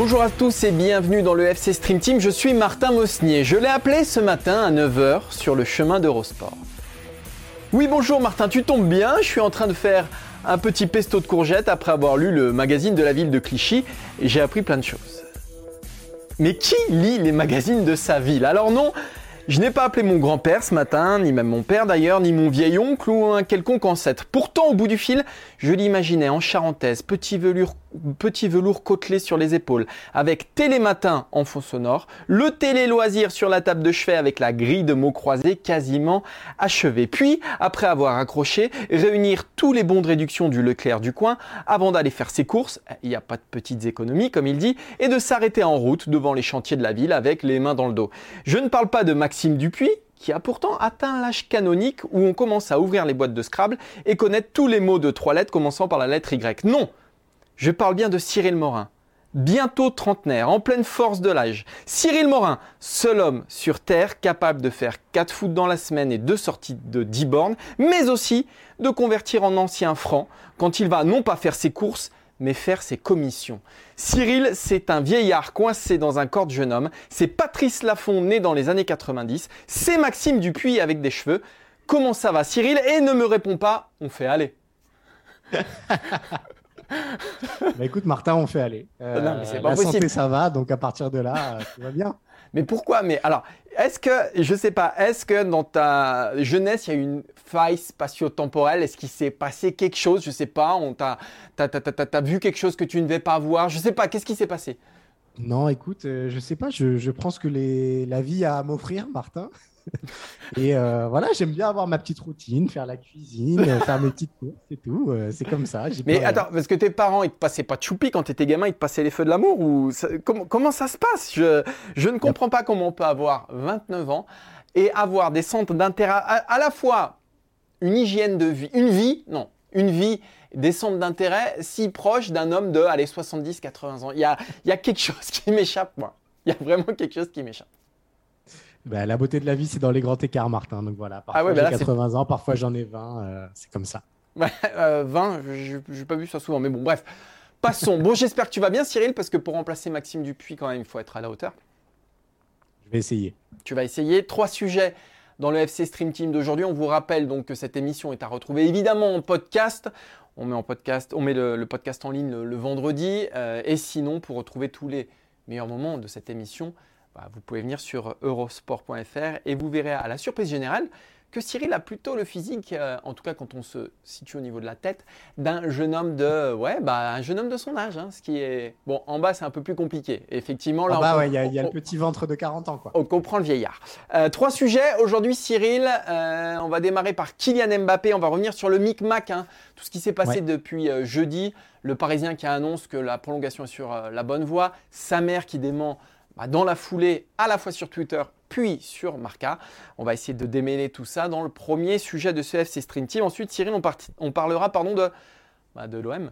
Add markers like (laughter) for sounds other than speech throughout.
Bonjour à tous et bienvenue dans le FC Stream Team. Je suis Martin Mosnier. Je l'ai appelé ce matin à 9h sur le chemin d'Eurosport. Oui, bonjour Martin, tu tombes bien. Je suis en train de faire un petit pesto de courgettes après avoir lu le magazine de la ville de Clichy et j'ai appris plein de choses. Mais qui lit les magazines de sa ville? Alors non, je n'ai pas appelé mon grand-père ce matin, ni même mon père d'ailleurs, ni mon vieil oncle ou un quelconque ancêtre. Pourtant, au bout du fil, je l'imaginais en charentaise, petit velours, petit velours côtelé sur les épaules, avec télématin en fond sonore, le télé loisir sur la table de chevet avec la grille de mots croisés quasiment achevée. Puis, après avoir accroché, réunir tous les bons de réduction du Leclerc du coin avant d'aller faire ses courses, il n'y a pas de petites économies comme il dit, et de s'arrêter en route devant les chantiers de la ville avec les mains dans le dos. Je ne parle pas de Maxime Dupuis, qui a pourtant atteint l'âge canonique où on commence à ouvrir les boîtes de Scrabble et connaître tous les mots de trois lettres commençant par la lettre Y. Non, je parle bien de Cyril Morin. Bientôt trentenaire, en pleine force de l'âge. Cyril Morin, seul homme sur Terre capable de faire 4 foot dans la semaine et deux sorties de 10 bornes, mais aussi de convertir en ancien franc quand il va non pas faire ses courses, mais faire ses commissions. Cyril, c'est un vieillard coincé dans un corps de jeune homme. C'est Patrice Laffont né dans les années 90. C'est Maxime Dupuis avec des cheveux. Comment ça va Cyril? Et ne me réponds pas, on fait aller. (laughs) Bah écoute, Martin, on fait aller. Euh, Non, mais c'est la pas possible. santé, ça va, donc à partir de là, euh, tout va bien. Mais pourquoi? Mais alors, est-ce que, je sais pas, est-ce que dans ta jeunesse, il y a eu une faille spatio-temporelle? Est-ce qu'il s'est passé quelque chose? Je sais pas, on t'a, t'as, vu quelque chose que tu ne devais pas voir? Je sais pas, qu'est-ce qui s'est passé? Non, écoute, euh, je sais pas, je, je prends ce que les, la vie a à m'offrir, Martin. (laughs) Et euh, voilà, j'aime bien avoir ma petite routine, faire la cuisine, euh, faire mes petites courses et tout. euh, c'est comme ça. Mais pas- attends, parce que tes parents, ils te passaient pas de choupi quand t'étais gamin, ils te passaient les feux de l'amour ou ça- comment, comment ça se passe? Je, je ne comprends pas comment on peut avoir 29 ans et avoir des centres d'intérêt, à, à la fois une hygiène de vie, une vie, non, une vie, des centres d'intérêt si proches d'un homme de, allez, 70, 80 ans. Il y a, il y a quelque chose qui (laughs) m'échappe, moi. Il y a vraiment quelque chose qui m'échappe. Bah, la beauté de la vie, c'est dans les grands écarts, Martin. Donc voilà, parfois Ah ouais, bah j'ai c'est- 80 ans, parfois j'en ai 20. euh, c'est comme ça. Ouais, euh, 20, je n'ai pas vu ça souvent, mais bon, bref. Passons. Bon, j'espère que tu vas bien, Cyril, parce que pour remplacer Maxime Dupuis, quand même, il faut être à la hauteur. Je vais essayer. Tu vas essayer. Trois sujets dans le FC Stream Team d'aujourd'hui. On vous rappelle donc que cette émission est à retrouver évidemment en podcast. On met, en podcast, on met le, le podcast en ligne le, le vendredi. Euh, et sinon, pour retrouver tous les meilleurs moments de cette émission, bah, vous pouvez venir sur eurosport.fr et vous verrez à la surprise générale que Cyril a plutôt le physique, euh, en tout cas quand on se situe au niveau de la tête, d'un jeune homme de, ouais, bah, un jeune homme de son âge. hein, ce qui est bon. En bas, c'est un peu plus compliqué. Effectivement, là, peut- ouais, il y a, y le petit ventre de 40 ans, quoi. on comprend le vieillard. Euh, trois sujets aujourd'hui, Cyril. Euh, on va démarrer par Kylian Mbappé. On va revenir sur le micmac, hein, tout ce qui s'est passé Ouais. depuis jeudi. Le Parisien qui annonce que la prolongation est sur la bonne voie. Sa mère qui dément bah, dans la foulée, à la fois sur Twitter puis sur Marca. On va essayer de démêler tout ça dans le premier sujet de ce FC Stream Team. Ensuite, Cyril, on, parlera pardon, de, bah, l'OM.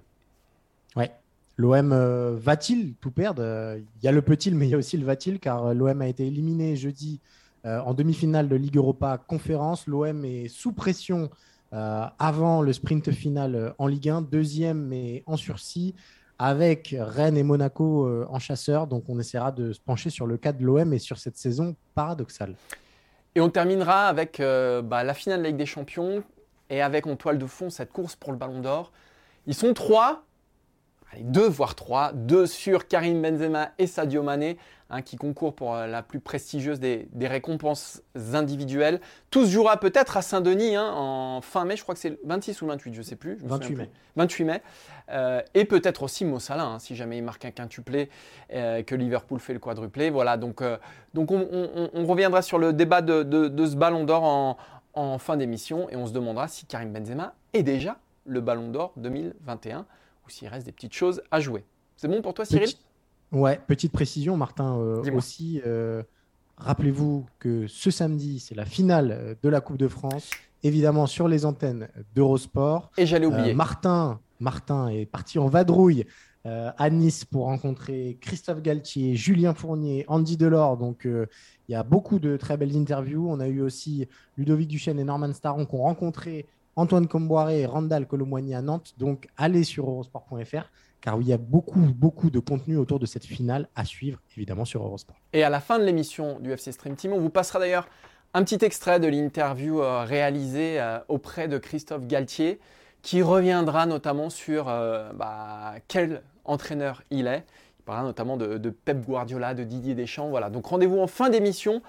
Ouais. L'OM euh, va-t-il tout perdre? Euh, Il y a le peut-il, mais il y a aussi le va-t-il, car euh, l'OM a été éliminé jeudi en demi-finale de Ligue Europa Conférence. L'OM est sous pression avant le sprint final en Ligue 1, deuxième mais en sursis, avec Rennes et Monaco euh, en chasseur. Donc on essaiera de se pencher sur le cas de l'OM et sur cette saison paradoxale. Et on terminera avec euh, bah, la finale de la Ligue des Champions et avec en toile de fond cette course pour le Ballon d'Or. Ils sont trois, allez, deux voire trois, deux sur Karim Benzema et Sadio Mané, hein, qui concourent pour euh, la plus prestigieuse des, des récompenses individuelles. Tout se jouera peut-être à Saint-Denis hein, en fin mai, je crois que c'est le 26 ou 28, je ne sais plus. je me 28 souviens mai. plus. 28 mai. Euh, et peut-être aussi Mo Salah, hein, si jamais il marque un quintuplé, euh, que Liverpool fait le quadruplé. Voilà, donc, euh, donc on, on- on reviendra sur le débat de, de- de ce ballon d'or en, en fin d'émission et on se demandera si Karim Benzema est déjà le Ballon d'Or 2021 ou s'il reste des petites choses à jouer. C'est bon pour toi, Cyril? Ouais, petite précision, Martin euh, aussi. Euh, rappelez-vous que ce samedi, c'est la finale euh, de la Coupe de France, évidemment sur les antennes d'Eurosport. Et j'allais oublier. Martin, Martin est parti en vadrouille à Nice pour rencontrer Christophe Galtier, Julien Fournier, Andy Delors. Donc, il y a beaucoup de très belles interviews. On a eu aussi Ludovic Duchesne et Norman Staron qui ont rencontré Antoine Comboiré et Randall Colomboigny à Nantes. Donc, allez sur eurosport.fr car il y a beaucoup, beaucoup de contenu autour de cette finale à suivre, évidemment, sur Eurosport. Et à la fin de l'émission du FC Stream Team, on vous passera d'ailleurs un petit extrait de l'interview euh, réalisée euh, auprès de Christophe Galtier, qui reviendra notamment sur euh, bah, quel entraîneur il est. Il parlera notamment de, Pep Guardiola, de Didier Deschamps. Voilà. Donc rendez-vous en fin d'émission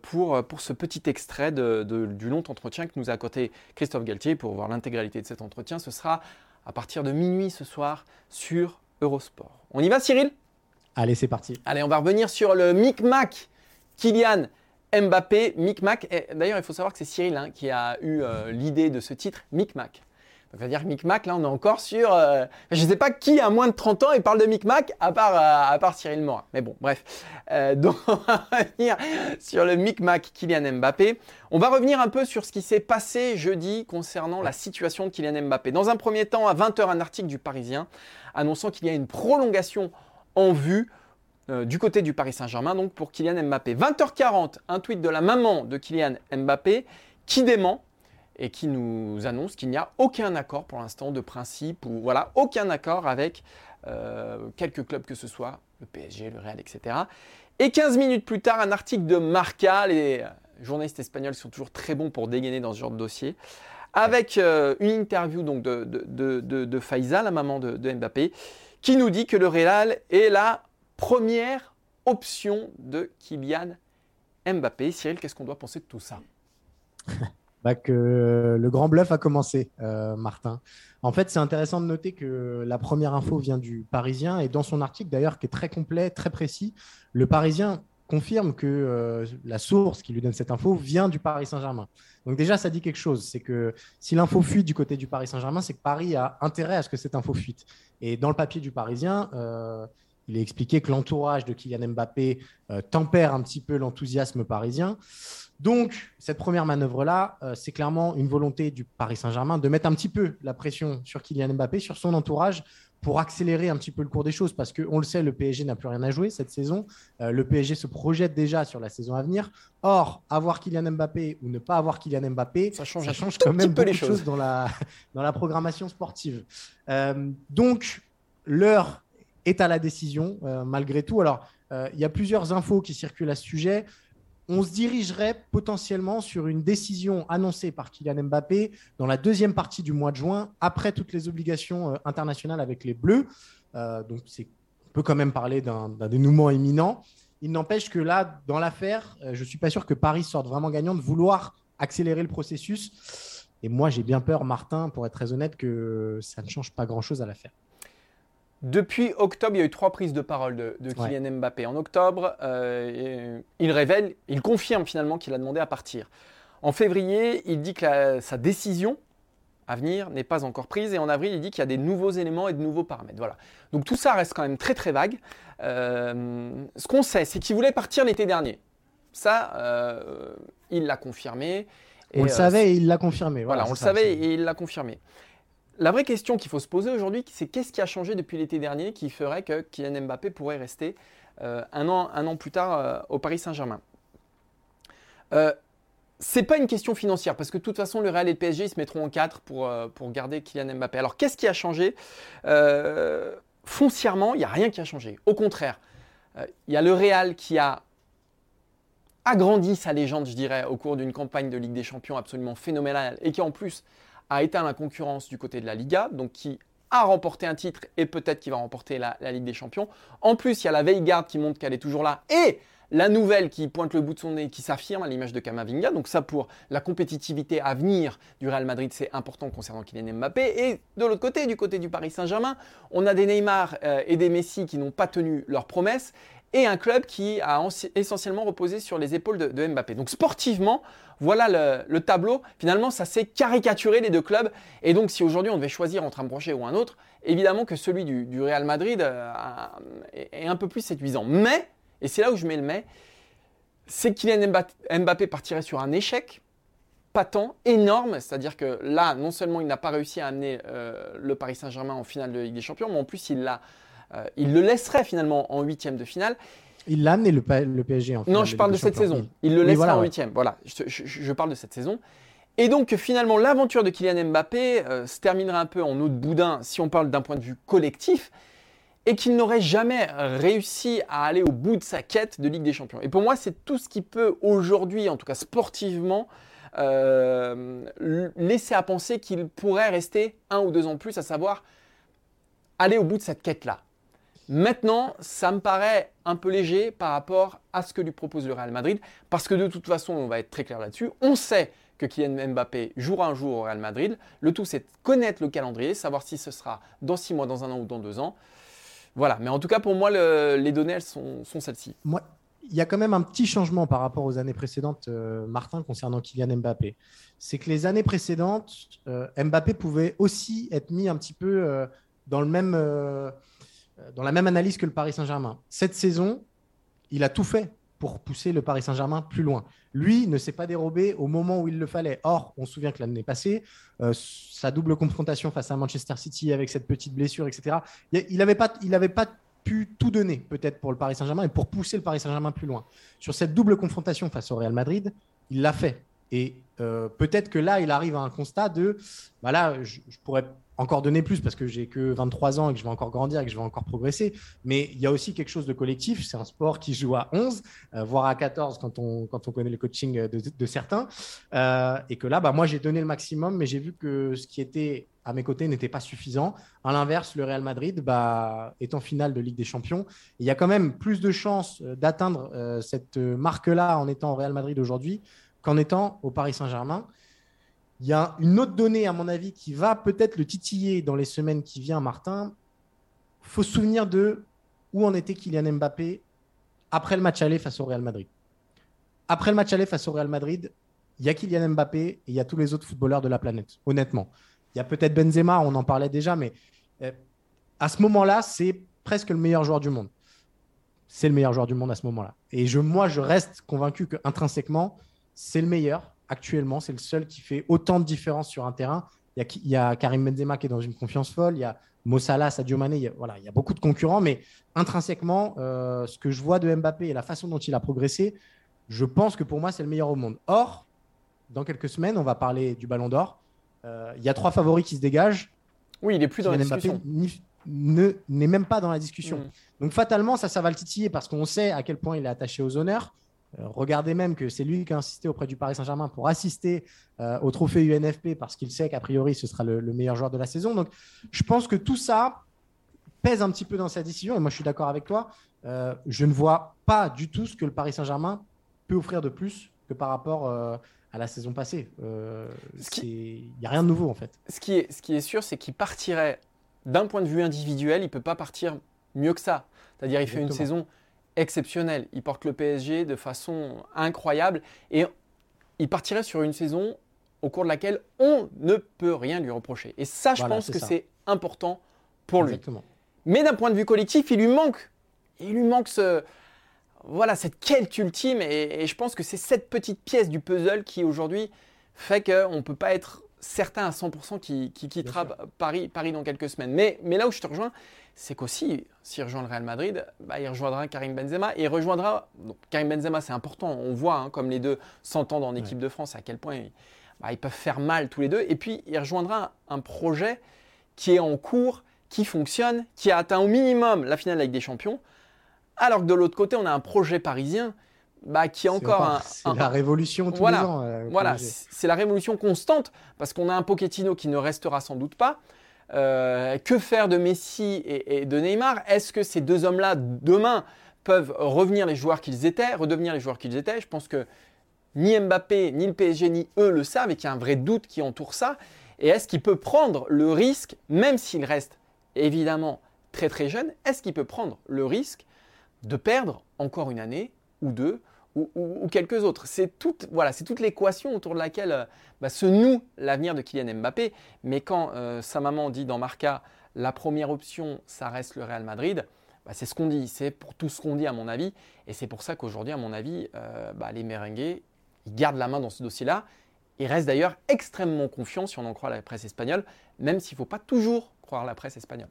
pour, pour ce petit extrait du long entretien que nous a accordé Christophe Galtier. Pour voir l'intégralité de cet entretien, ce sera à partir de minuit ce soir sur Eurosport. On y va Cyril? Allez, c'est parti. Allez, on va revenir sur le micmac Kylian Mbappé. Micmac, d'ailleurs il faut savoir que c'est Cyril hein, qui a eu euh, l'idée de ce titre, Micmac. Ça veut dire Micmac, là on est encore sur... Euh, je ne sais pas qui a moins de 30 ans et parle de Micmac à part, euh, à part Cyril Morin. Mais bon, bref. Euh, donc (laughs) on va revenir sur le Micmac Kylian Mbappé. On va revenir un peu sur ce qui s'est passé jeudi concernant la situation de Kylian Mbappé. Dans un premier temps, à 20h, un article du Parisien annonçant qu'il y a une prolongation en vue du côté du Paris Saint-Germain, donc pour Kylian Mbappé. 20h40, un tweet de la maman de Kylian Mbappé qui dément et qui nous annonce qu'il n'y a aucun accord pour l'instant de principe ou voilà aucun accord avec euh, quelques clubs que ce soit, le PSG, le Real, etc. Et 15 minutes plus tard, un article de Marca, les journalistes espagnols sont toujours très bons pour dégainer dans ce genre de dossier, avec euh, une interview donc de, de, de, Faiza, la maman de, Mbappé, qui nous dit que le Real est la première option de Kylian Mbappé. Cyril, qu'est-ce qu'on doit penser de tout ça? (laughs) bah, que le grand bluff a commencé, euh, Martin. En fait, c'est intéressant de noter que la première info vient du Parisien et dans son article d'ailleurs qui est très complet, très précis, le Parisien confirme que euh, la source qui lui donne cette info vient du Paris Saint-Germain. Donc déjà, ça dit quelque chose. C'est que si l'info fuite du côté du Paris Saint-Germain, c'est que Paris a intérêt à ce que cette info fuite. Et dans le papier du Parisien, euh, il est expliqué que l'entourage de Kylian Mbappé tempère un petit peu l'enthousiasme parisien. Donc, cette première manœuvre-là, euh, c'est clairement une volonté du Paris Saint-Germain de mettre un petit peu la pression sur Kylian Mbappé, sur son entourage, pour accélérer un petit peu le cours des choses, parce qu'on le sait, le PSG n'a plus rien à jouer cette saison. Euh, le PSG se projette déjà sur la saison à venir. Or, avoir Kylian Mbappé ou ne pas avoir Kylian Mbappé, ça change, quand même beaucoup de choses dans la, (laughs) dans la programmation sportive. Euh, donc, l'heure est à la décision, malgré tout. Alors, il y a plusieurs infos qui circulent à ce sujet on se dirigerait potentiellement sur une décision annoncée par Kylian Mbappé dans la deuxième partie du mois de juin, après toutes les obligations euh, internationales avec les Bleus. Euh, donc, on peut quand même parler d'un dénouement imminent. Il n'empêche que là, dans l'affaire, euh, je ne suis pas sûr que Paris sorte vraiment gagnant de vouloir accélérer le processus. Et moi, j'ai bien peur, Martin, pour être très honnête, que ça ne change pas grand-chose à l'affaire. Depuis octobre, il y a eu trois prises de parole de, Kylian Mbappé. En octobre, euh, il révèle, il confirme finalement qu'il a demandé à partir. En février, il dit que sa décision à venir n'est pas encore prise. Et en avril, il dit qu'il y a des nouveaux éléments et de nouveaux paramètres. Voilà. Donc tout ça reste quand même très très vague. Euh, ce qu'on sait, c'est qu'il voulait partir l'été dernier. Ça, euh, il l'a confirmé. on le savait et il l'a confirmé. Voilà, on le savait et il l'a confirmé. La vraie question qu'il faut se poser aujourd'hui, c'est qu'est-ce qui a changé depuis l'été dernier qui ferait que Kylian Mbappé pourrait rester euh, un, an, un an plus tard euh, au Paris Saint-Germain? Euh, c'est pas une question financière parce que de toute façon le Real et le PSG ils se mettront en quatre pour, euh, pour garder Kylian Mbappé. Alors qu'est-ce qui a changé? Foncièrement, il n'y a rien qui a changé. Au contraire, il y a le Real qui a agrandi sa légende, je dirais, au cours d'une campagne de Ligue des Champions absolument phénoménale et qui en plus a éteint la concurrence du côté de la Liga, donc qui a remporté un titre et peut-être qui va remporter la, Ligue des Champions. En plus, il y a la Veilgarde qui montre qu'elle est toujours là et la nouvelle qui pointe le bout de son nez, qui s'affirme à l'image de Kamavinga. Donc ça, pour la compétitivité à venir du Real Madrid, c'est important concernant Kylian Mbappé. Et de l'autre côté, du côté du Paris Saint-Germain, on a des Neymar euh, et des Messi qui n'ont pas tenu leurs promesses et un club qui a essentiellement reposé sur les épaules de, Mbappé. Donc sportivement, voilà le, tableau. Finalement, ça s'est caricaturé les deux clubs. Et donc, si aujourd'hui on devait choisir entre un projet ou un autre, évidemment que celui du, Real Madrid euh, est un peu plus séduisant. Mais, et c'est là où je mets le mais, c'est Kylian Mbappé partirait sur un échec patent, énorme. C'est-à-dire que là, non seulement il n'a pas réussi à amener euh, le Paris Saint-Germain en finale de Ligue des Champions, mais en plus il l'a euh, il le laisserait finalement en huitième de finale. Il l'a amené le, PSG en finale. Non, je parle de, cette saison. Il le laissera en huitième. Voilà, je, parle de cette saison. Et donc finalement, l'aventure de Kylian Mbappé euh, se terminera un peu en eau de boudin si on parle d'un point de vue collectif et qu'il n'aurait jamais réussi à aller au bout de sa quête de Ligue des Champions. Et pour moi, c'est tout ce qui peut aujourd'hui, en tout cas sportivement, euh, laisser à penser qu'il pourrait rester un ou deux ans plus, à savoir aller au bout de cette quête-là. Maintenant, ça me paraît un peu léger par rapport à ce que lui propose le Real Madrid, parce que de toute façon, on va être très clair là-dessus. On sait que Kylian Mbappé jouera un jour au Real Madrid. Le tout, c'est connaître le calendrier, savoir si ce sera dans six mois, dans un an ou dans deux ans. Voilà, mais en tout cas, pour moi, les données, elles sont, celles-ci. Moi, il y a quand même un petit changement par rapport aux années précédentes, euh, Martin, concernant Kylian Mbappé. C'est que les années précédentes, euh, Mbappé pouvait aussi être mis un petit peu euh, dans le même dans la même analyse que le Paris Saint-Germain. Cette saison, il a tout fait pour pousser le Paris Saint-Germain plus loin. Lui ne s'est pas dérobé au moment où il le fallait. Or, on se souvient que l'année passée, euh, sa double confrontation face à Manchester City avec cette petite blessure, etc., il n'avait pas, il pas pu tout donner peut-être pour le Paris Saint-Germain et pour pousser le Paris Saint-Germain plus loin. Sur cette double confrontation face au Real Madrid, il l'a fait. Et euh, peut-être que là, il arrive à un constat de, voilà, je, je pourrais encore donner plus parce que j'ai que 23 ans et que je vais encore grandir et que je vais encore progresser. Mais il y a aussi quelque chose de collectif. C'est un sport qui joue à 11, euh, voire à 14 quand on, quand on connaît le coaching de, certains. Euh, et que là, bah, moi, j'ai donné le maximum, mais j'ai vu que ce qui était à mes côtés n'était pas suffisant. À l'inverse, le Real Madrid bah, est en finale de Ligue des Champions. Il y a quand même plus de chances euh, d'atteindre cette marque-là en étant au Real Madrid aujourd'hui qu'en étant au Paris Saint-Germain. Il y a une autre donnée, à mon avis, qui va peut-être le titiller dans les semaines qui viennent, Martin. Faut se souvenir de où en était Kylian Mbappé après le match aller face au Real Madrid. Après le match aller face au Real Madrid, il y a Kylian Mbappé et il y a tous les autres footballeurs de la planète, honnêtement. Il y a peut-être Benzema, on en parlait déjà, mais euh, à ce moment-là, c'est presque le meilleur joueur du monde. C'est le meilleur joueur du monde à ce moment-là. Et je, moi, je reste convaincu qu'intrinsèquement, c'est le meilleur actuellement. C'est le seul qui fait autant de différence sur un terrain. Il y, a, Karim Benzema qui est dans une confiance folle. Il y a Mossala, Sadio Mané. Il y a, voilà, il y a beaucoup de concurrents. Mais intrinsèquement, euh, ce que je vois de Mbappé et la façon dont il a progressé, je pense que pour moi, c'est le meilleur au monde. Or, dans quelques semaines, on va parler du Ballon d'Or. Euh, il y a trois favoris qui se dégagent. Oui, il est plus dans la discussion. n'est même pas dans la discussion. Mm. Donc fatalement, ça, ça va le titiller parce qu'on sait à quel point il est attaché aux honneurs. Euh, regardez même que c'est lui qui a insisté auprès du Paris Saint-Germain pour assister euh, au trophée UNFP parce qu'il sait qu'a priori ce sera le, meilleur joueur de la saison. Donc je pense que tout ça pèse un petit peu dans sa décision et moi je suis d'accord avec toi. Euh, je ne vois pas du tout ce que le Paris Saint-Germain peut offrir de plus que par rapport à la saison passée. Il n'y a rien de nouveau en fait. Ce qui est, ce qui est sûr, c'est qu'il partirait d'un point de vue individuel, il ne peut pas partir mieux que ça. C'est-à-dire il fait une saison exceptionnel. Il porte le PSG de façon incroyable et il partirait sur une saison au cours de laquelle on ne peut rien lui reprocher. Et ça, je pense que c'est important pour lui. Mais d'un point de vue collectif, il lui manque, il lui manque ce, voilà, cette quête ultime. Et, je pense que c'est cette petite pièce du puzzle qui aujourd'hui fait qu'on ne peut pas être certain à 100% qu'il quittera Paris, Paris dans quelques semaines. Mais, mais là où je te rejoins, c'est qu'aussi, s'il rejoint le Real Madrid, bah, il rejoindra Karim Benzema et il rejoindra. Karim Benzema, c'est important. On voit hein, comme les deux s'entendent en équipe de France, à quel point bah, ils, peuvent faire mal tous les deux. Et puis, il rejoindra un, projet qui est en cours, qui fonctionne, qui a atteint au minimum la finale avec des champions. Alors que de l'autre côté, on a un projet parisien bah, qui est encore un. C'est la révolution tous voilà, les ans. Euh, voilà, c'est la révolution constante parce qu'on a un Pochettino qui ne restera sans doute pas. Euh, que faire de Messi et, de Neymar? Est-ce que ces deux hommes-là, demain, peuvent revenir les joueurs qu'ils étaient, redevenir les joueurs qu'ils étaient? Je pense que ni Mbappé, ni le PSG, ni eux le savent et qu'il y a un vrai doute qui entoure ça. Et est-ce qu'il peut prendre le risque, même s'il reste évidemment très très jeune, est-ce qu'il peut prendre le risque de perdre encore une année ou deux ou, quelques autres. C'est toute, voilà, toute l'équation autour de laquelle euh, bah, se noue l'avenir de Kylian Mbappé. Mais quand euh, sa maman dit dans Marca, la première option, ça reste le Real Madrid, bah, c'est ce qu'on dit. C'est pour tout ce qu'on dit, à mon avis. Et c'est pour ça qu'aujourd'hui, à mon avis, euh, bah, les merengues, ils gardent la main dans ce dossier-là. Ils restent d'ailleurs extrêmement confiants, si on en croit la presse espagnole, même s'il ne faut pas toujours croire la presse espagnole.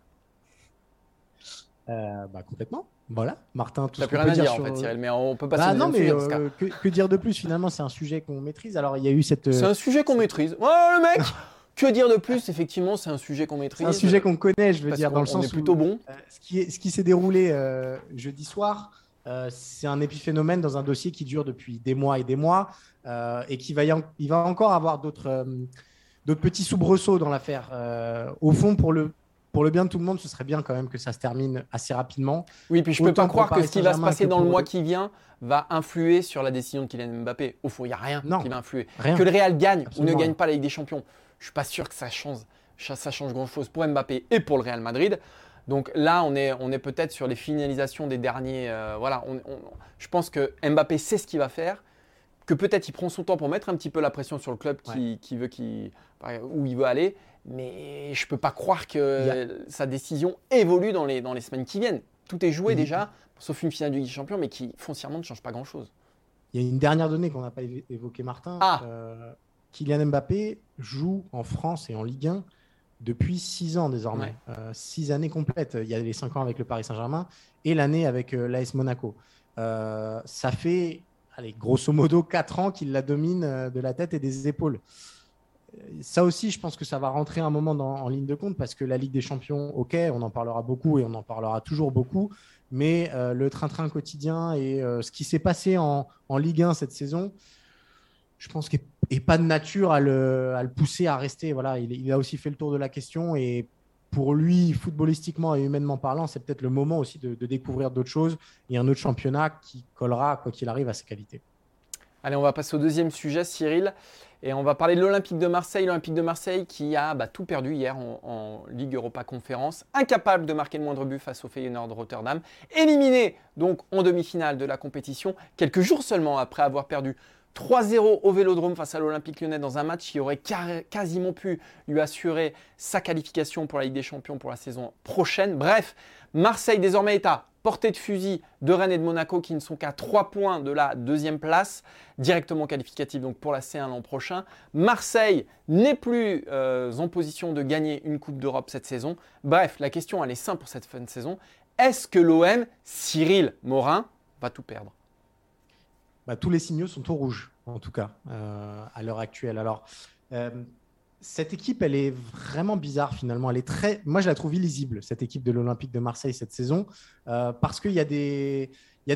Bah, complètement. Voilà, Martin, tout ce qu'on peut dire, dire en fait, Cyril, mais on peut pas bah, non, mais euh, que, dire de plus Finalement, c'est un sujet qu'on maîtrise. Alors, il y a eu cette. C'est un sujet qu'on maîtrise. Ouais, le mec (laughs) Que dire de plus Effectivement, c'est un sujet qu'on maîtrise. un sujet qu'on connaît, je veux dire, dans le sens est plutôt bon. Euh, ce qui, ce qui s'est déroulé euh, jeudi soir, c'est un épiphénomène dans un dossier qui dure depuis des mois et des mois et qui va, il va encore avoir d'autres d'autres petits soubresauts dans l'affaire. au fond, pour le, pour le bien de tout le monde, ce serait bien quand même que ça se termine assez rapidement. Oui, puis je ne peux pas croire que ce qui va se passer dans le mois qui vient va influer sur la décision de Kylian Mbappé. Au fond, il n'y a rien qui va influer. Que le Real gagne ou ne gagne pas la Ligue des Champions, je ne suis pas sûr que ça change, ça change grand-chose pour Mbappé et pour le Real Madrid. Donc là, on est, on est peut-être sur les finalisations des derniers. Euh, voilà, je pense que Mbappé sait ce qu'il va faire, que peut-être il prend son temps pour mettre un petit peu la pression sur le club qui, veut qui, où il veut aller mais je ne peux pas croire que sa décision évolue dans les, dans les semaines qui viennent. Tout est joué déjà, sauf une finale du Ligue des Champions, mais qui foncièrement ne change pas grand-chose. Il y a une dernière donnée qu'on n'a pas évoquée, Martin. Ah. Euh, Kylian Mbappé joue en France et en Ligue 1 depuis 6 ans désormais. 6 euh, années complètes. Il y a les 5 ans avec le Paris Saint-Germain et l'année avec euh, l'AS Monaco. ça fait, allez, grosso modo, 4 ans qu'il la domine de la tête et des épaules ça aussi, je pense que ça va rentrer un moment en ligne de compte parce que la Ligue des Champions, ok, on en parlera beaucoup et on en parlera toujours beaucoup, mais euh, le train-train quotidien et euh, ce qui s'est passé en, Ligue 1 cette saison, je pense qu'il n'est pas de nature à le, pousser à rester. Voilà, il, a aussi fait le tour de la question et pour lui, footballistiquement et humainement parlant, c'est peut-être le moment aussi de, de découvrir d'autres choses et un autre championnat qui collera, quoi qu'il arrive, à ses qualités. Allez, on va passer au deuxième sujet, Cyril. Et on va parler de l'Olympique de Marseille. L'Olympique de Marseille qui a bah, tout perdu hier en, Ligue Europa Conférence. Incapable de marquer le moindre but face au Feyenoord Rotterdam. Éliminé donc en demi-finale de la compétition. Quelques jours seulement après avoir perdu 3-0 au Vélodrome face à l'Olympique lyonnais dans un match qui aurait quasiment pu lui assurer sa qualification pour la Ligue des Champions pour la saison prochaine. Bref, Marseille désormais est à portée de fusil de Rennes et de Monaco qui ne sont qu'à 3 points de la deuxième place, directement qualificative donc pour la C1 l'an prochain. Marseille n'est plus euh, en position de gagner une Coupe d'Europe cette saison. Bref, la question elle est simple pour cette fin de saison. Est-ce que l'OM, Cyril Morin, va tout perdre? Bah, Tous les signaux sont au rouge, en tout cas, euh, à l'heure actuelle. Alors, euh, cette équipe, elle est vraiment bizarre finalement. Elle est très, moi je la trouve illisible cette équipe de l'Olympique de Marseille cette saison euh, parce qu'il y a des,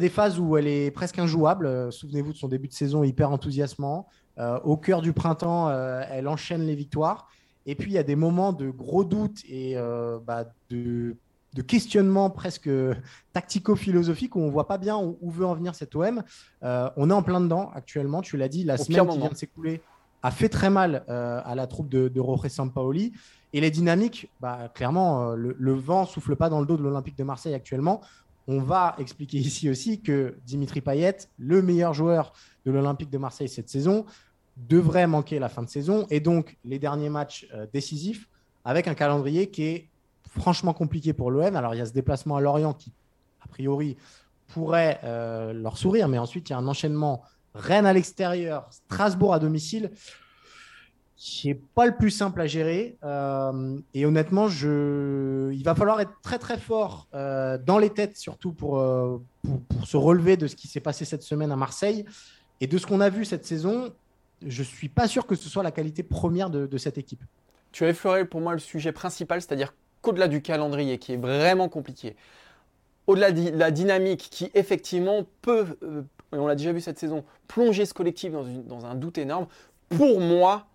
phases où elle est presque injouable. Souvenez-vous de son début de saison hyper enthousiasmant. Au cœur du printemps, elle enchaîne les victoires. Et puis il y a des moments de gros doutes et bah, de, de, questionnement presque tactico-philosophique où on voit pas bien où, veut en venir cet OM. on est en plein dedans actuellement. Tu l'as dit, la semaine qui vient de s'écouler a fait très mal euh, à la troupe de, de Jorge Sampaoli. Et les dynamiques, bah, clairement, euh, le, le, vent souffle pas dans le dos de l'Olympique de Marseille actuellement. On va expliquer ici aussi que Dimitri Payet, le meilleur joueur de l'Olympique de Marseille cette saison, devrait manquer la fin de saison et donc les derniers matchs euh, décisifs avec un calendrier qui est franchement compliqué pour l'OM. Alors il y a ce déplacement à Lorient qui, a priori, pourrait leur sourire, mais ensuite il y a un enchaînement Rennes à l'extérieur, Strasbourg à domicile, qui n'est pas le plus simple à gérer. Euh, et honnêtement, il va falloir être très très fort euh, dans les têtes, surtout euh, pour, pour, se relever de ce qui s'est passé cette semaine à Marseille. Et de ce qu'on a vu cette saison, je ne suis pas sûr que ce soit la qualité première de, de cette équipe. Tu as effleuré pour moi le sujet principal, c'est-à-dire qu'au-delà du calendrier qui est vraiment compliqué, au-delà de la dynamique qui effectivement peut et on l'a déjà vu cette saison, plonger ce collectif dans, un doute énorme. Pour moi,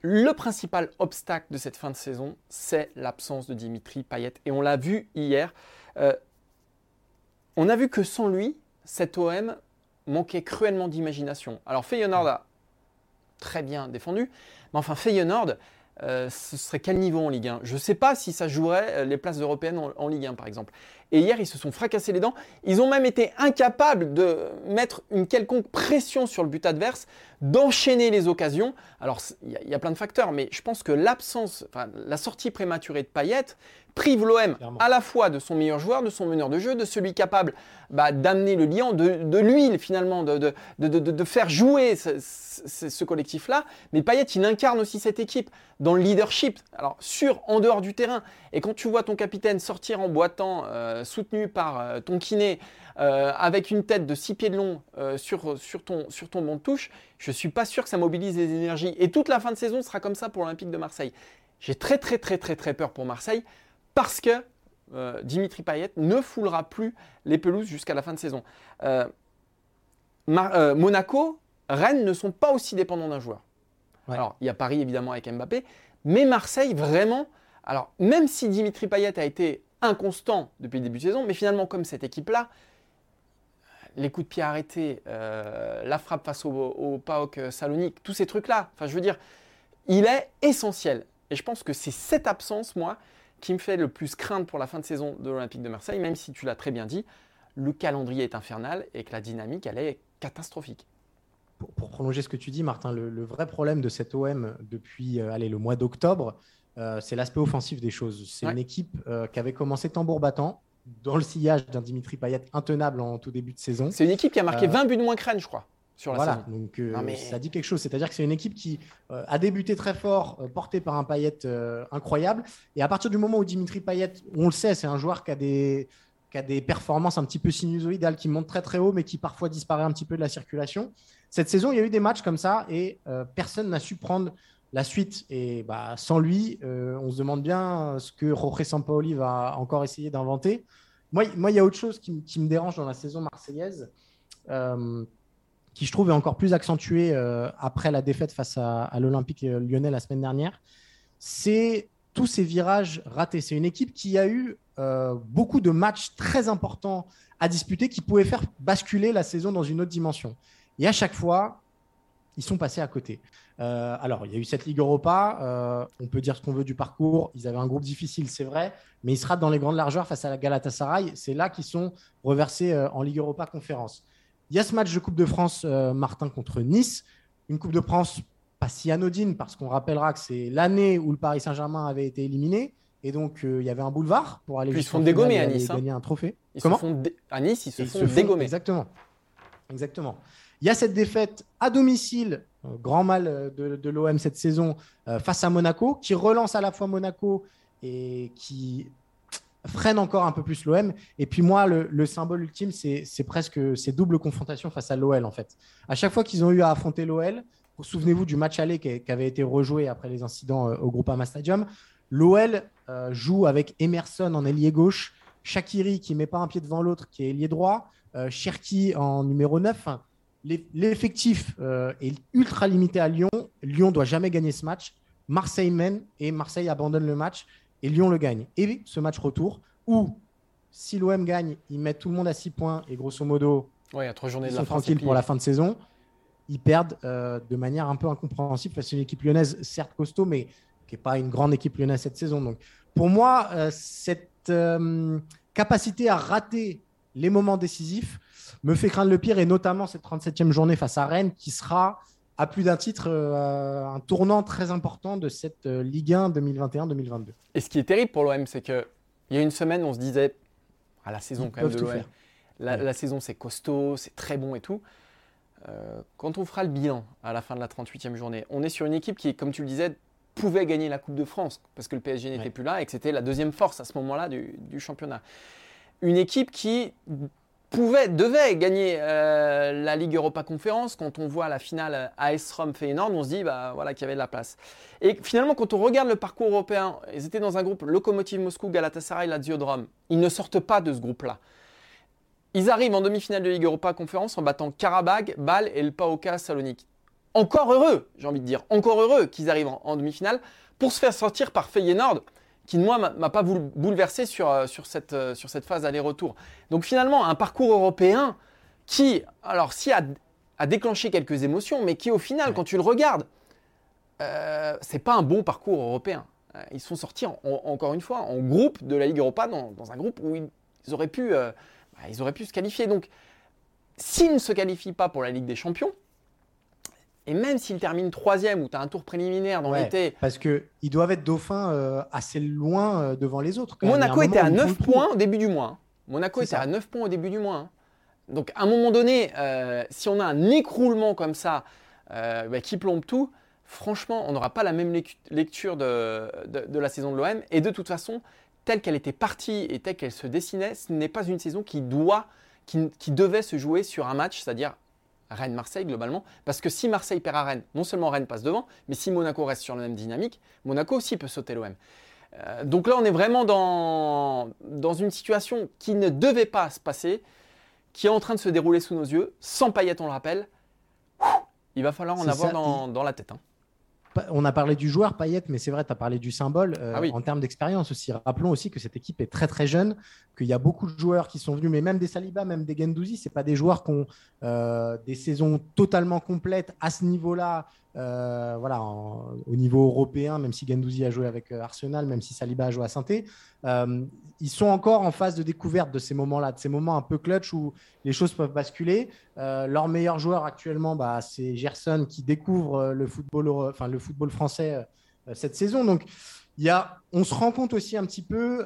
le principal obstacle de cette fin de saison, c'est l'absence de Dimitri Payet. Et on l'a vu hier. Euh, on a vu que sans lui, cet OM manquait cruellement d'imagination. Alors Feyenoord a très bien défendu, mais enfin Feyenoord, euh, ce serait quel niveau en Ligue 1 Je ne sais pas si ça jouerait les places européennes en, Ligue 1 par exemple. Et hier, ils se sont fracassés les dents. Ils ont même été incapables de mettre une quelconque pression sur le but adverse, d'enchaîner les occasions. Alors, il y, a plein de facteurs, mais je pense que l'absence, enfin, la sortie prématurée de Payet prive l'OM à la fois de son meilleur joueur, de son meneur de jeu, de celui capable bah, d'amener le lion, de, de lui finalement, de, de, faire jouer ce, collectif-là. Mais Payet, il incarne aussi cette équipe dans le leadership, alors sur, en dehors du terrain. Et quand tu vois ton capitaine sortir en boitant, euh, soutenu par euh, ton kiné, euh, avec une tête de 6 pieds de long sur, sur, ton, sur ton banc de touche, je ne suis pas sûr que ça mobilise les énergies. Et toute la fin de saison sera comme ça pour l'Olympique de Marseille. J'ai très très très très très peur pour Marseille parce que euh, Dimitri Payet ne foulera plus les pelouses jusqu'à la fin de saison. Euh, euh, Monaco, Rennes ne sont pas aussi dépendants d'un joueur. Alors, il y a Paris évidemment avec Mbappé, mais Marseille vraiment. Alors, même si Dimitri Payet a été inconstant depuis le début de saison, mais finalement, comme cette équipe-là, les coups de pied arrêtés, la frappe face au, au PAOK Salonique, tous ces trucs-là, enfin, je veux dire, il est essentiel. Et je pense que c'est cette absence, moi, qui me fait le plus craindre pour la fin de saison de l'Olympique de Marseille, même si tu l'as très bien dit, le calendrier est infernal et que la dynamique, elle est catastrophique. Pour, prolonger ce que tu dis, Martin, le, vrai problème de cette OM depuis euh, allez, le mois d'octobre, euh, c'est l'aspect offensif des choses. C'est une équipe euh, qui avait commencé tambour battant, dans le sillage d'un Dimitri Payet intenable en tout début de saison. C'est une équipe qui a marqué 20 buts de moins que Rennes, je crois voilà, donc euh, ça dit quelque chose. C'est-à-dire que c'est une équipe qui euh, a débuté très fort, euh, porté par un Payet incroyable. Et à partir du moment où Dimitri Payet, on le sait, c'est un joueur qui a des qui a des performances un petit peu sinusoïdales, qui monte très très haut, mais qui parfois disparaît un petit peu de la circulation. Cette saison, il y a eu des matchs comme ça et personne n'a su prendre la suite. Et bah, sans lui, on se demande bien ce que Jorge Sampaoli va encore essayer d'inventer. Moi, moi, il y a autre chose qui, qui, me dérange dans la saison marseillaise qui je trouve est encore plus accentué euh, après la défaite face à, l'Olympique lyonnais la semaine dernière, c'est tous ces virages ratés. C'est une équipe qui a eu euh, beaucoup de matchs très importants à disputer qui pouvaient faire basculer la saison dans une autre dimension. Et à chaque fois, ils sont passés à côté. Euh, alors, il y a eu cette Ligue Europa. on peut dire ce qu'on veut du parcours. Ils avaient un groupe difficile, c'est vrai, mais ils se ratent dans les grandes largeurs face à la Galatasaray. C'est là qu'ils sont reversés en Ligue Europa Conférence. Il y a ce match de Coupe de France, euh, Martin, contre Nice. Une Coupe de France pas si anodine, parce qu'on rappellera que c'est l'année où le Paris Saint-Germain avait été éliminé. Et donc, euh, il y avait un boulevard pour aller Puis ils se font dégommer à Nice. Hein. Gagner un trophée. Comment À Nice, ils se, font, dégommer. Exactement. Exactement. Il y a cette défaite à domicile, euh, grand mal de, de l'OM cette saison, face à Monaco, qui relance à la fois Monaco et qui freine encore un peu plus l'OM. Et puis moi, le, symbole ultime, c'est presque ces doubles confrontations face à l'OL, en fait. À chaque fois qu'ils ont eu à affronter l'OL, souvenez-vous du match aller qui, avait été rejoué après les incidents euh, au Groupama Stadium, l'OL euh, joue avec Emerson en ailier gauche, Shakiri qui met pas un pied devant l'autre, qui est ailier droit, euh, Cherki en numéro 9. L'effectif est ultra limité à Lyon. Lyon doit jamais gagner ce match. Marseille mène et Marseille abandonne le match et Lyon le gagne. Et ce match retour où, si l'OM gagne, ils mettent tout le monde à 6 points et grosso modo, ouais, trois journées ils sont tranquilles pour la fin de saison. Ils perdent euh, de manière un peu incompréhensible face à une équipe lyonnaise, certes costaud, mais qui n'est pas une grande équipe lyonnaise cette saison. Donc, pour moi, euh, cette euh, capacité à rater les moments décisifs me fait craindre le pire, et notamment cette 37e journée face à Rennes, qui sera à plus d'un titre euh, un tournant très important de cette euh, Ligue 1 2021-2022. Et ce qui est terrible pour l'OM, c'est qu'il y a une semaine, on se disait, à ah, la saison quand même de l'OM, la, saison c'est costaud, c'est très bon et tout. Euh, quand on fera le bilan à la fin de la 38e journée, on est sur une équipe qui, comme tu le disais, pouvait gagner la Coupe de France parce que le PSG n'était plus là et que c'était la deuxième force à ce moment-là du, du championnat. Une équipe qui pouvait, devait gagner euh, la Ligue Europa Conférence. Quand on voit la finale AS Rome Feyenoord, on se dit bah, voilà, qu'il y avait de la place. Et finalement, quand on regarde le parcours européen, ils étaient dans un groupe Lokomotiv Moscou, Galatasaray, Lazio de. Ils ne sortent pas de ce groupe-là. Ils arrivent en demi-finale de Ligue Europa Conférence en battant Karabag, Bâle et le PAOK Salonique. Encore heureux, j'ai envie de dire, encore heureux qu'ils arrivent en, en demi-finale pour se faire sortir par Feyenoord qui, moi, m'a pas bouleversé sur, euh, sur, cette, euh, sur cette phase aller-retour. Donc finalement, un parcours européen qui, alors si a, a, déclenché quelques émotions, mais qui au final, quand tu le regardes, euh, c'est pas un bon parcours européen. Euh, ils sont sortis, encore une fois, en groupe de la Ligue Europa, dans, un groupe où ils, auraient pu, bah, ils auraient pu se qualifier. Donc, s'ils ne se qualifient pas pour la Ligue des Champions, et même s'ils terminent troisième ou tu as un tour préliminaire dans l'été. Parce qu'ils doivent être dauphins assez loin devant les autres. Monaco était à 9 points au début du mois. Hein. Monaco était à 9 points au début du mois. Hein. Donc à un moment donné, euh, si on a un écroulement comme ça euh, bah, qui plombe tout, franchement, on n'aura pas la même lecture de, la saison de l'OM. Et de toute façon, telle qu'elle était partie et telle qu'elle se dessinait, ce n'est pas une saison qui doit, qui, devait se jouer sur un match, c'est-à-dire Rennes-Marseille globalement. Parce que si Marseille perd à Rennes, non seulement Rennes passe devant, mais si Monaco reste sur la même dynamique, Monaco aussi peut sauter l'OM. Euh, donc là, on est vraiment dans, dans une situation qui ne devait pas se passer qui est en train de se dérouler sous nos yeux, sans paillettes, on le rappelle. Il va falloir en avoir dans, la tête. Hein. On a parlé du joueur paillette, mais c'est vrai, tu as parlé du symbole euh, ah en termes d'expérience aussi. Rappelons aussi que cette équipe est très très jeune, qu'il y a beaucoup de joueurs qui sont venus, mais même des Saliba, même des Gendouzi, ce pas des joueurs qui ont euh, des saisons totalement complètes à ce niveau-là euh, voilà, au niveau européen, même si Gendouzi a joué avec euh, Arsenal, même si Saliba a joué à saint euh, ils sont encore en phase de découverte de ces moments-là, de ces moments un peu clutch où les choses peuvent basculer. leur meilleur joueur actuellement, bah, c'est Gerson qui découvre le football, enfin, le football français cette saison. Donc, y a, on se rend compte aussi un petit peu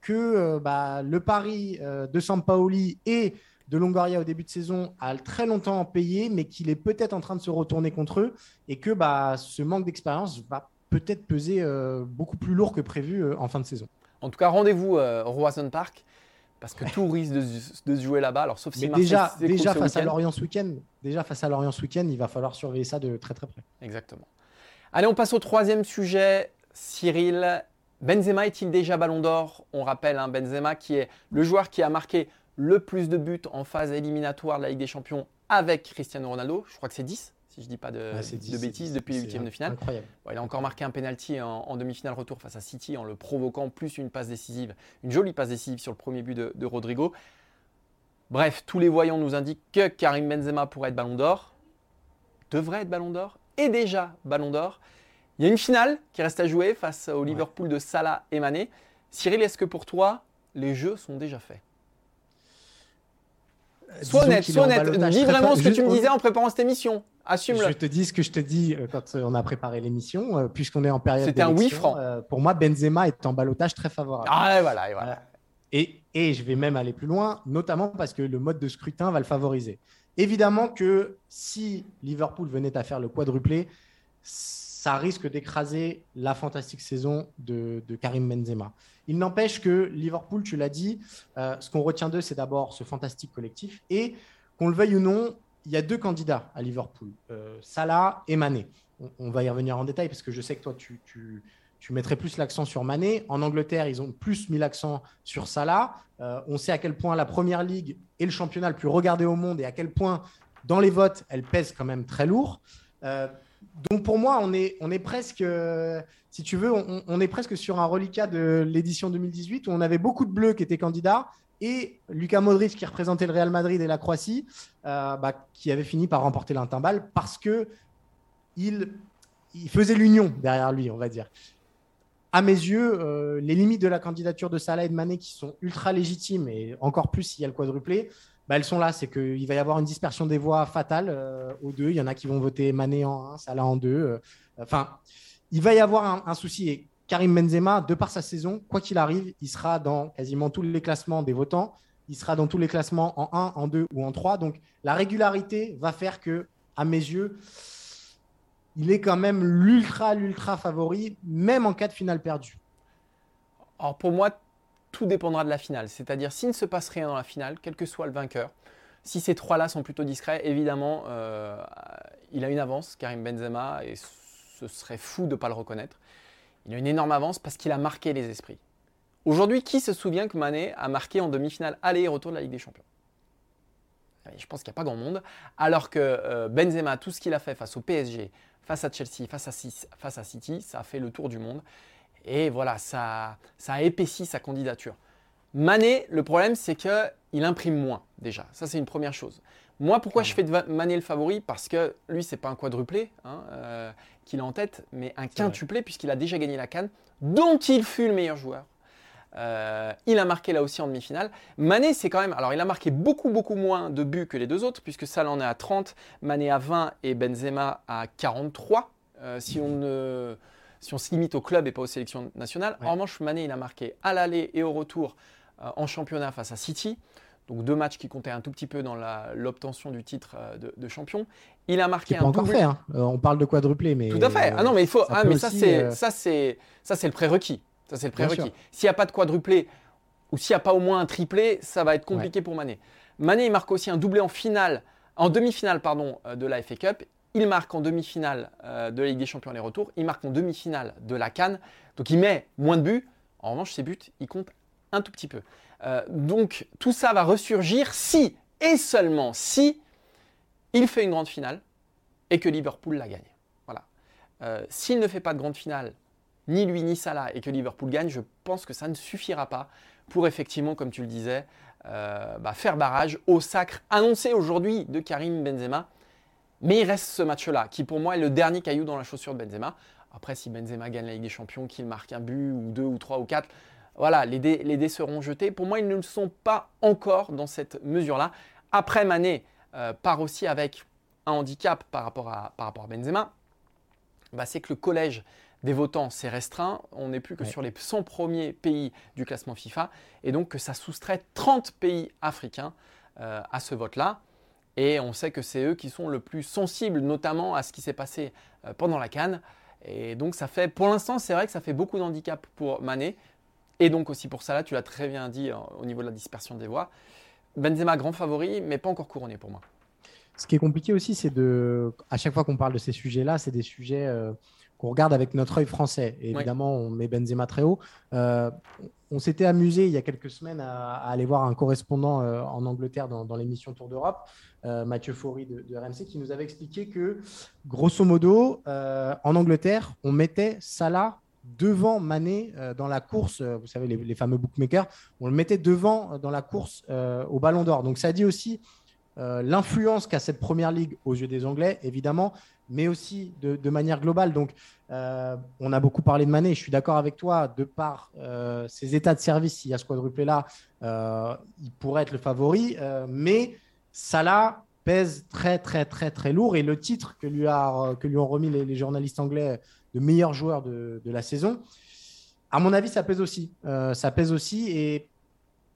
que bah, le pari de Sampaoli et de Longoria au début de saison a très longtemps payé, mais qu'il est peut-être en train de se retourner contre eux et que bah, ce manque d'expérience va peut-être peser euh, beaucoup plus lourd que prévu euh, en fin de saison. En tout cas, rendez-vous euh, au Roison Park parce que tout risque de, se jouer là-bas. Alors, sauf si déjà, déjà face à Lorient ce week-end, déjà face à Lorient ce week-end, il va falloir surveiller ça de très très près. Exactement. Allez, on passe au troisième sujet. Cyril, Benzema est-il déjà Ballon d'Or? On rappelle, hein, Benzema qui est le joueur qui a marqué le plus de buts en phase éliminatoire de la Ligue des Champions avec Cristiano Ronaldo. Je crois que c'est 10, si je ne dis pas de, bêtises, depuis les huitièmes de finale. Incroyable. il a encore marqué un penalty en, demi-finale retour face à City en le provoquant, plus une passe décisive, une jolie passe décisive sur le premier but de, Rodrigo. Bref, tous les voyants nous indiquent que Karim Benzema pourrait être Ballon d'Or, devrait être Ballon d'Or, et déjà Ballon d'Or. Il y a une finale qui reste à jouer face au Liverpool de Salah et Mané. Cyril, est-ce que pour toi, les jeux sont déjà faits? Sois honnête, sois honnête. Dis vraiment ce que tu me disais en préparant cette émission. Assume-le. Je te dis ce que je te dis euh, quand on a préparé l'émission, euh, puisqu'on est en période. C'était un oui franc. Euh, pour moi, Benzema est en balotage très favorable. Ah, voilà, et voilà. Et, et, je vais même aller plus loin, notamment parce que le mode de scrutin va le favoriser. Évidemment que si Liverpool venait à faire le quadruplé, ça risque d'écraser la fantastique saison de, Karim Benzema. Il n'empêche que Liverpool, tu l'as dit, euh, ce qu'on retient d'eux, c'est d'abord ce fantastique collectif. Et qu'on le veuille ou non, il y a deux candidats à Liverpool, euh, Salah et Mané. On, va y revenir en détail parce que je sais que toi, tu, mettrais plus l'accent sur Mané. En Angleterre, ils ont plus mis l'accent sur Salah. Euh, on sait à quel point la Première Ligue est le championnat le plus regardé au monde et à quel point, dans les votes, elle pèse quand même très lourd donc pour moi, on est, on est presque, si tu veux, on, est presque sur un reliquat de l'édition 2018 où on avait beaucoup de bleus qui étaient candidats et Lucas Modric qui représentait le Real Madrid et la Croatie, euh, bah, qui avait fini par remporter l'intimbal parce que il, il faisait l'union derrière lui, on va dire. À mes yeux, euh, les limites de la candidature de Salah et de Mané qui sont ultra légitimes et encore plus s'il y a le quadruplé, bah, elles sont là. C'est qu'il va y avoir une dispersion des voix fatale euh, aux deux. Il y en a qui vont voter Mané en 1, Salah en 2. Euh, enfin, il va y avoir un, souci. Et Karim Benzema, de par sa saison, quoi qu'il arrive, il sera dans quasiment tous les classements des votants. Il sera dans tous les classements en 1, en 2 ou en 3. Donc la régularité va faire que, à mes yeux, il est quand même l'ultra, l'ultra favori, même en cas de finale perdue. Alors pour moi, tout dépendra de la finale. C'est-à-dire, s'il ne se passe rien dans la finale, quel que soit le vainqueur, si ces trois-là sont plutôt discrets, évidemment, euh, il a une avance, Karim Benzema, et ce serait fou de ne pas le reconnaître. Il a une énorme avance parce qu'il a marqué les esprits. Aujourd'hui, qui se souvient que Mané a marqué en demi-finale aller et retour de la Ligue des Champions? Je pense qu'il n'y a pas grand monde. Alors que euh, Benzema, tout ce qu'il a fait face au PSG, face à Chelsea, face à, face à City, ça a fait le tour du monde. Et voilà, ça, ça a épaissi sa candidature. Mané, le problème, c'est qu'il imprime moins déjà. Ça, c'est une première chose. Moi, pourquoi je fais de Mané le favori? Parce que lui, c'est pas un quadruplé hein, euh, qu'il a en tête, mais un quintuplé, puisqu'il a déjà gagné la Cannes, dont il fut le meilleur joueur. Euh, il a marqué là aussi en demi-finale. Mané, c'est quand même. Alors, il a marqué beaucoup, beaucoup moins de buts que les deux autres, puisque Salah en est à 30, Mané à 20 et Benzema à 43. Euh, si on ne si on se limite au club et pas aux sélections nationales. En revanche, Mané, il a marqué à l'aller et au retour euh, en championnat face à City. Donc deux matchs qui comptaient un tout petit peu dans l'obtention du titre euh, de, champion. Il a marqué un pas encore fait. Hein. Euh, on parle de quadruplé, mais tout à fait. ah non, mais il faut. Ça ah, mais ça c'est ça c'est ça c'est le prérequis. Ça c'est le prérequis. S'il n'y a pas de quadruplé ou s'il n'y a pas au moins un triplé, ça va être compliqué pour Mané. Mané il marque aussi un doublé en finale, en demi-finale pardon de la FA Cup. Il marque en demi-finale de la Ligue des Champions les retours. Il marque en demi-finale de la Cannes. Donc il met moins de buts. En revanche, ses buts, il compte un tout petit peu. Euh, donc tout ça va ressurgir si et seulement si il fait une grande finale et que Liverpool la gagne. Voilà. Euh, s'il ne fait pas de grande finale, ni lui ni Salah, et que Liverpool gagne, je pense que ça ne suffira pas pour effectivement, comme tu le disais, euh, bah, faire barrage au sacre annoncé aujourd'hui de Karim Benzema. Mais il reste ce match-là, qui pour moi est le dernier caillou dans la chaussure de Benzema. Après, si Benzema gagne la Ligue des Champions, qu'il marque un but, ou deux, ou trois, ou quatre, voilà, les dés, seront jetés. Pour moi, ils ne le sont pas encore dans cette mesure-là. Après, Mané euh, part aussi avec un handicap par rapport à, par rapport à Benzema. Bah, c'est que le collège des votants s'est restreint. On n'est plus que sur les 100 premiers pays du classement FIFA. Et donc que ça soustrait 30 pays africains euh, à ce vote-là. Et on sait que c'est eux qui sont le plus sensibles, notamment à ce qui s'est passé euh, pendant la Cannes. Et donc ça fait, pour l'instant, c'est vrai que ça fait beaucoup d'handicap pour Mané. Et donc aussi pour ça, là, tu l'as très bien dit euh, au niveau de la dispersion des voix. Benzema, grand favori, mais pas encore couronné pour moi. Ce qui est compliqué aussi, c'est de. À chaque fois qu'on parle de ces sujets-là, c'est des sujets euh, qu'on regarde avec notre œil français. évidemment, on met Benzema très haut. Euh, on s'était amusé il y a quelques semaines à, aller voir un correspondant en Angleterre dans, l'émission Tour d'Europe, Mathieu Faury de, de, RMC, qui nous avait expliqué que, grosso modo, en Angleterre, on mettait Salah devant Mané euh, dans la course, euh, vous savez, les, fameux bookmakers, on le mettait devant euh, dans la course au Ballon d'Or. Donc ça dit aussi l'influence qu'a cette première ligue aux yeux des Anglais, évidemment, mais aussi de, manière globale. Donc on a beaucoup parlé de Mané, je suis d'accord avec toi, de par ses états de service, s'il y a ce quadruplé-là, il pourrait être le favori, mais Salah pèse très très très très lourd et le titre que lui, ont remis les journalistes anglais de meilleurs joueurs de, la saison. À mon avis, ça pèse aussi. Euh, ça pèse aussi. Et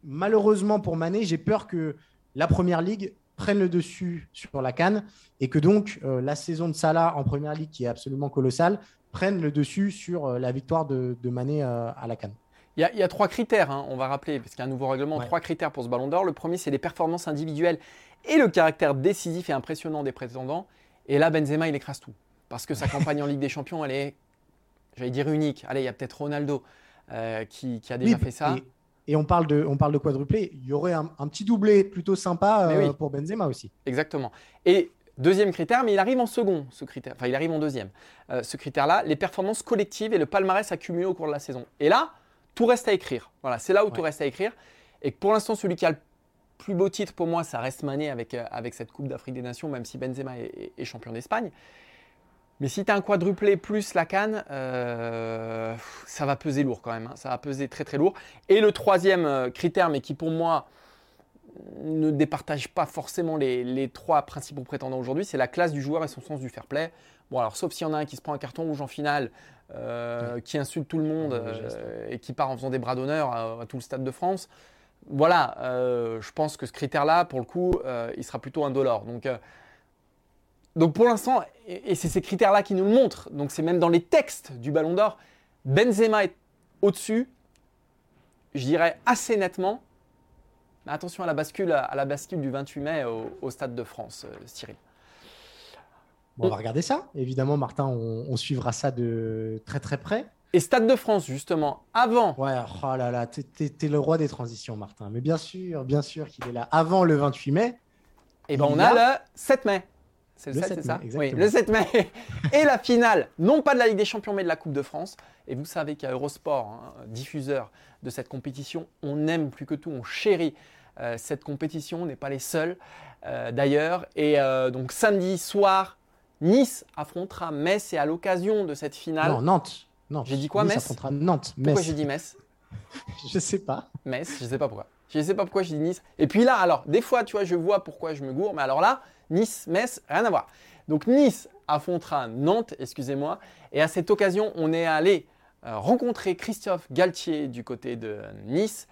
malheureusement pour Mané, j'ai peur que la première ligue prenne le dessus sur la canne et que donc euh, la saison de Salah en première ligue, qui est absolument colossale, prenne le dessus sur euh, la victoire de, Mané à la canne. Il y, a, trois critères, hein, on va rappeler, parce qu'il y a un nouveau règlement, trois critères pour ce ballon d'or. Le premier, c'est les performances individuelles et le caractère décisif et impressionnant des prétendants. Et là, Benzema, il écrase tout parce que sa (laughs) campagne en Ligue des Champions, elle est, j'allais dire unique. Allez, il y a peut-être Ronaldo euh, qui, a déjà fait ça. Et, on, parle de, on parle de quadruplé. Il y aurait un, petit doublé plutôt sympa euh, pour Benzema aussi. Exactement. Et deuxième critère, mais il arrive en second, ce critère. Enfin, il arrive en deuxième. Euh, ce critère-là, les performances collectives et le palmarès accumulé au cours de la saison. Et là, tout reste à écrire. Voilà, c'est là où tout reste à écrire. Et pour l'instant, celui qui a le plus beau titre pour moi, ça reste Mané avec, avec cette Coupe d'Afrique des Nations, même si Benzema est champion d'Espagne. Mais si tu as un quadruplé plus la canne, euh, ça va peser lourd quand même. Hein. Ça va peser très très lourd. Et le troisième euh, critère, mais qui pour moi ne départage pas forcément les, trois principaux prétendants aujourd'hui, c'est la classe du joueur et son sens du fair play. Bon, alors sauf s'il y en a un qui se prend un carton rouge en finale, euh, qui insulte tout le monde et qui part en faisant des bras d'honneur à, tout le stade de France. Voilà, je pense que ce critère-là, pour le coup, il sera plutôt indolore. Donc donc pour l'instant, et c'est ces critères-là qui nous le montrent, donc c'est même dans les textes du Ballon d'Or, Benzema est au-dessus, je dirais assez nettement. Mais attention à la bascule, à la bascule du 28 mai au, Stade de France, euh, Cyril. on va regarder ça. Évidemment, Martin, on, suivra ça de très très près. Et Stade de France, justement, avant. Ouais, oh là là, t'es le roi des transitions, Martin. Mais bien sûr, bien sûr qu'il est là avant le 28 mai. Et eh ben on a le 7 mai. C'est le, 7, c'est ça Oui, le 7 mai. (laughs) et la finale, non pas de la Ligue des Champions, mais de la Coupe de France. Et vous savez qu'à Eurosport, hein, diffuseur de cette compétition, on aime plus que tout, on chérit euh, cette compétition. On n'est pas les seuls euh, d'ailleurs. Et donc samedi soir, Nice affrontera Metz et à l'occasion de cette finale. Non, Nantes. Nantes. J'ai dit quoi, nice Metz affrontera Nantes. Pourquoi j'ai dit Metz? (laughs) Je sais pas. Metz, je sais pas pourquoi. Je ne sais pas pourquoi j'ai dit Nice. Et puis là, alors, des fois, tu vois, je vois pourquoi je me gourre, mais alors là, Nice, Metz, rien à voir. Donc Nice affrontera Nantes, excusez-moi. Et à cette occasion, on est allé euh, rencontrer Christophe Galtier du côté de Nice.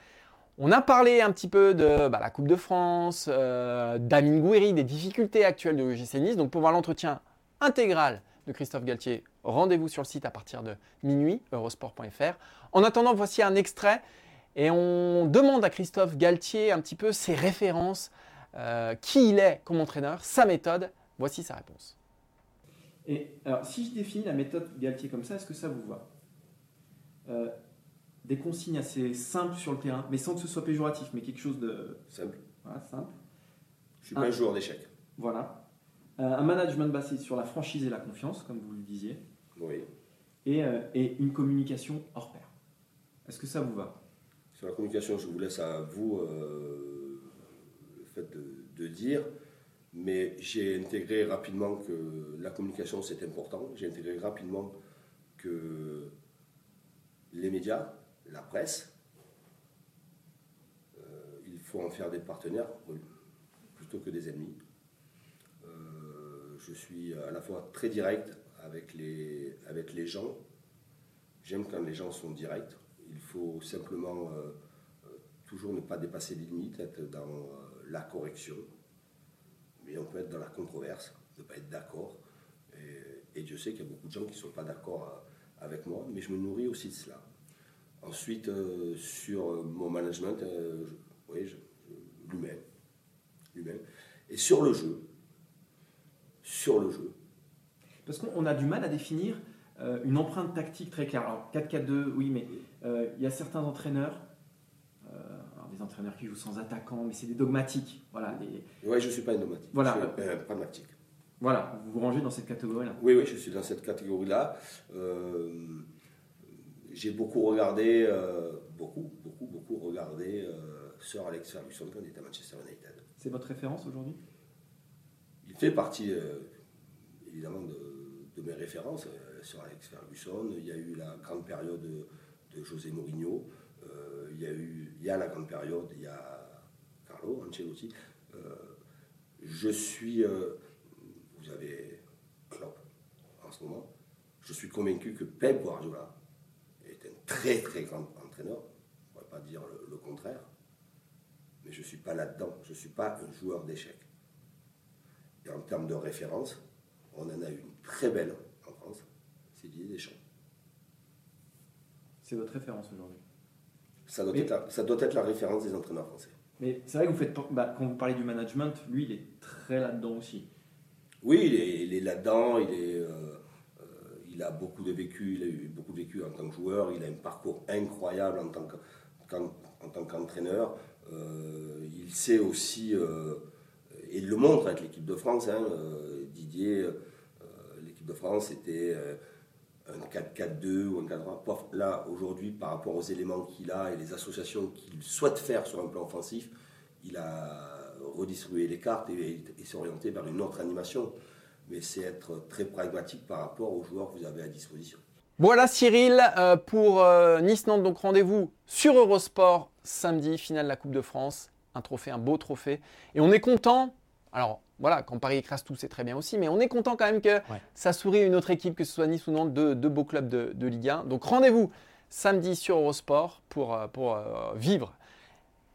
On a parlé un petit peu de bah, la Coupe de France, euh, d'Amine Gouiri, des difficultés actuelles de l'OGC Nice. Donc pour voir l'entretien intégral de Christophe Galtier, rendez-vous sur le site à partir de minuit, eurosport.fr. En attendant, voici un extrait et on demande à Christophe Galtier un petit peu ses références, euh, qui il est comme entraîneur, sa méthode. Voici sa réponse. Et alors, si je définis la méthode Galtier comme ça, est-ce que ça vous va? Euh, Des consignes assez simples sur le terrain, mais sans que ce soit péjoratif, mais quelque chose de simple. Voilà, simple. Je suis pas un joueur d'échecs. Voilà. Euh, un management basé sur la franchise et la confiance, comme vous le disiez. Oui. Et, euh, et une communication hors pair. Est-ce que ça vous va? Sur la communication, je vous laisse à vous de dire. Mais j'ai intégré rapidement que la communication c'est important. J'ai intégré rapidement que les médias, la presse, euh, il faut en faire des partenaires plutôt que des ennemis. Euh, je suis à la fois très direct avec les, avec les gens. J'aime quand les gens sont directs. Il faut simplement euh, toujours ne pas dépasser les limites, être dans la correction mais on peut être dans la controverse, ne pas être d'accord. Et, Dieu sait qu'il y a beaucoup de gens qui ne sont pas d'accord euh, avec moi, mais je me nourris aussi de cela. Ensuite, euh, sur euh, mon management, oui, l'humain. L'humain. Et sur le jeu. Sur le jeu. Parce qu'on a du mal à définir une empreinte tactique très claire. Alors 4-4-2, oui, mais il y a certains entraîneurs entraîneurs qui jouent sans attaquant, mais c'est des dogmatiques. Voilà, Ouais, je ne suis pas un dogmatique. Voilà. Je suis un pragmatique. Voilà, vous vous rangez dans cette catégorie-là. Oui, oui, je suis dans cette catégorie-là. Euh, j'ai beaucoup regardé, euh, beaucoup, beaucoup, beaucoup regardé euh, Sir Alex Ferguson quand il était à Manchester United. C'est votre référence aujourd'hui? Il fait partie, évidemment, de, mes références. Sir Alex Ferguson, il y a eu la grande période de, de José Mourinho il y a eu, il y a la grande période, il y a Carlo Ancelotti. Euh, je suis, euh, vous avez Klopp en ce moment. Je suis convaincu que Pep Guardiola est un très très grand entraîneur. On ne pourrait pas dire le, contraire. Mais je ne suis pas là-dedans. Je ne suis pas un joueur d'échecs. Et en termes de référence, on en a une très belle en France. C'est Didier Deschamps. C'est votre référence aujourd'hui? Ça doit, être la, ça doit être la référence des entraîneurs français. Mais c'est vrai que vous faites, bah, quand vous parlez du management, lui, il est très là-dedans aussi. Oui, il est, là-dedans, il, est, euh, euh, il a beaucoup de vécu, il a eu beaucoup de vécu en tant que joueur, il a un parcours incroyable en tant, en, tant qu'entraîneur. Euh, il sait aussi, et il le montre avec l'équipe de France, hein, Didier, l'équipe de France était un 4-4-2 ou un 4-3. Là, aujourd'hui, par rapport aux éléments qu'il a et les associations qu'il souhaite faire sur un plan offensif, il a redistribué les cartes et, s'est orienté vers une autre animation. Mais c'est être très pragmatique par rapport aux joueurs que vous avez à disposition. Voilà Cyril euh, pour euh, Nice-Nantes. Donc rendez-vous sur Eurosport samedi, finale de la Coupe de France. Un trophée, un beau trophée. Et on est content. Alors, voilà, quand Paris écrase tout, c'est très bien aussi, mais on est content quand même que ça sourit une autre équipe, que ce soit Nice ou Nantes, deux, beaux clubs de, Ligue 1. Donc rendez-vous samedi sur Eurosport pour, euh, pour euh, vivre.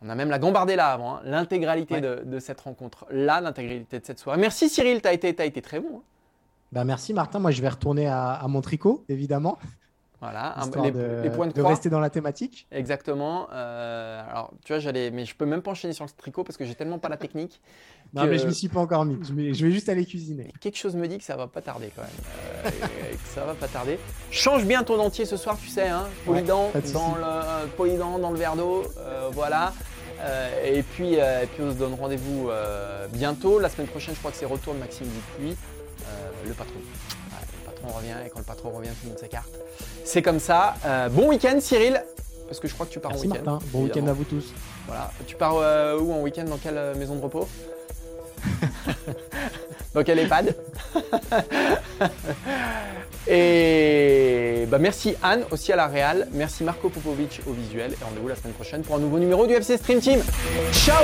On a même la Gambardella avant, hein, l'intégralité de, cette rencontre-là, l'intégralité de cette soirée. Merci Cyril, tu as été, as été très bon. Hein. Bah merci Martin, moi je vais retourner à, à mon tricot, évidemment. Voilà, les, de, points de, rester dans la thématique. Exactement. Euh, alors, tu vois, j'allais, mais je peux même pas enchaîner sur le tricot parce que j'ai tellement pas la technique. (laughs) non, mais je m'y suis pas encore mis. Je vais, juste aller cuisiner. Quelque chose me dit que ça va pas tarder quand même. Euh, (laughs) ça va pas tarder. Change bien ton dentier ce soir, tu sais, hein. Polydent dans le euh, dans le verre d'eau, voilà. et puis, et puis on se donne rendez-vous bientôt. La semaine prochaine, je crois que c'est retour de Maxime Dupuis, le patron revient et quand le patron revient, tout le monde s'écarte. C'est comme ça. Euh, bon week-end, Cyril. parce que je crois que tu pars Merci en week-end. Martin. Bon week-end à vous tous. Voilà. Tu pars euh, où en week-end? Dans quelle euh, maison de repos? (laughs) Dans quel EHPAD? Et bah merci Anne aussi à la Real, merci Marco Popovic au visuel et rendez-vous la semaine prochaine pour un nouveau numéro du FC Stream Team. Ciao